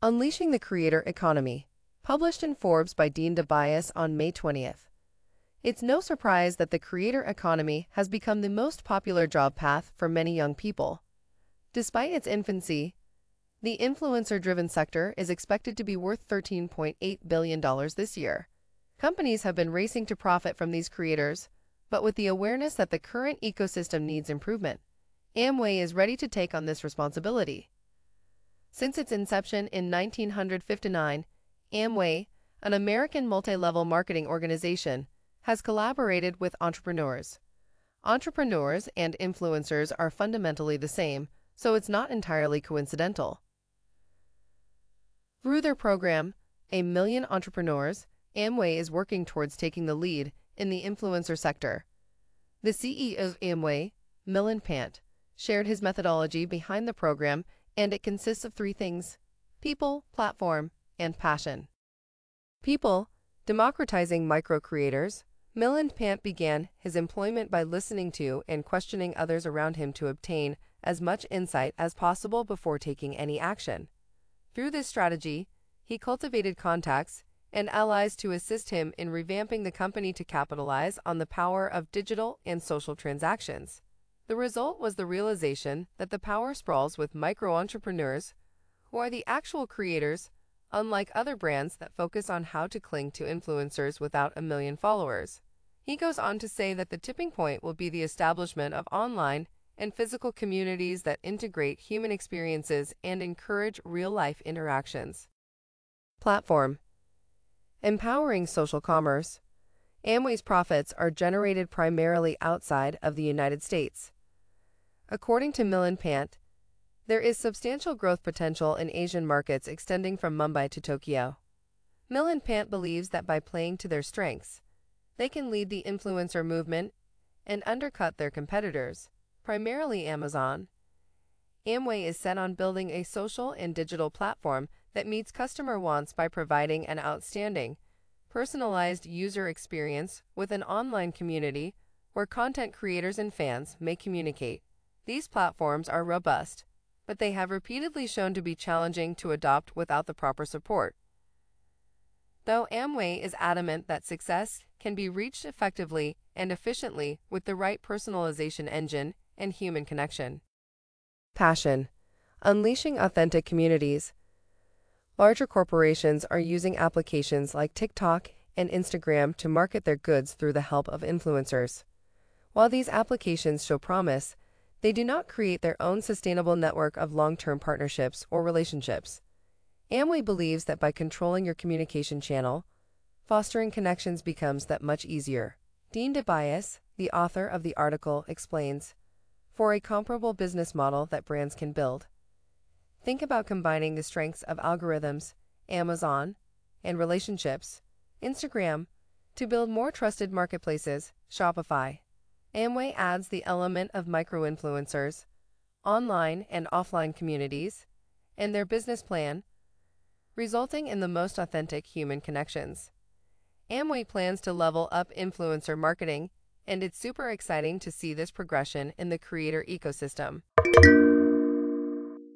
Unleashing the Creator Economy, published in Forbes by Dean DeBiase on May 20th. It's no surprise that the creator economy has become the most popular job path for many young people. Despite its infancy, the influencer driven sector is expected to be worth $13.8 billion this year. Companies have been racing to profit from these creators, but with the awareness that the current ecosystem needs improvement, Amway is ready to take on this responsibility. Since its inception in 1959, Amway, an American multi level marketing organization, has collaborated with entrepreneurs. Entrepreneurs and influencers are fundamentally the same, so it's not entirely coincidental. Through their program, A Million Entrepreneurs, Amway is working towards taking the lead in the influencer sector. The CEO of Amway, Milind Pant, shared his methodology behind the program and it consists of three things people, platform, and passion. People, democratizing micro creators. Milind Pant began his employment by listening to and questioning others around him to obtain as much insight as possible before taking any action. Through this strategy, he cultivated contacts and allies to assist him in revamping the company to capitalize on the power of digital and social transactions. The result was the realization that the power sprawls with micro entrepreneurs, who are the actual creators, unlike other brands that focus on how to cling to influencers without a million followers. He goes on to say that the tipping point will be the establishment of online and physical communities that integrate human experiences and encourage real life interactions. Platform Empowering social commerce. Amway's profits are generated primarily outside of the United States. According to Milind Pant, there is substantial growth potential in Asian markets extending from Mumbai to Tokyo. Milind Pant believes that by playing to their strengths, they can lead the influencer movement and undercut their competitors, primarily Amazon. Amway is set on building a social and digital platform that meets customer wants by providing an outstanding, personalized user experience with an online community where content creators and fans may communicate. These platforms are robust, but they have repeatedly shown to be challenging to adopt without the proper support. Though Amway is adamant that success can be reached effectively and efficiently with the right personalization engine and human connection. Passion Unleashing authentic communities. Larger corporations are using applications like TikTok and Instagram to market their goods through the help of influencers. While these applications show promise, they do not create their own sustainable network of long term partnerships or relationships. Amway believes that by controlling your communication channel, fostering connections becomes that much easier. Dean DeBiase, the author of the article, explains For a comparable business model that brands can build, think about combining the strengths of algorithms, Amazon, and relationships, Instagram, to build more trusted marketplaces, Shopify. Amway adds the element of micro-influencers, online and offline communities, and their business plan, resulting in the most authentic human connections. Amway plans to level up influencer marketing, and it's super exciting to see this progression in the creator ecosystem.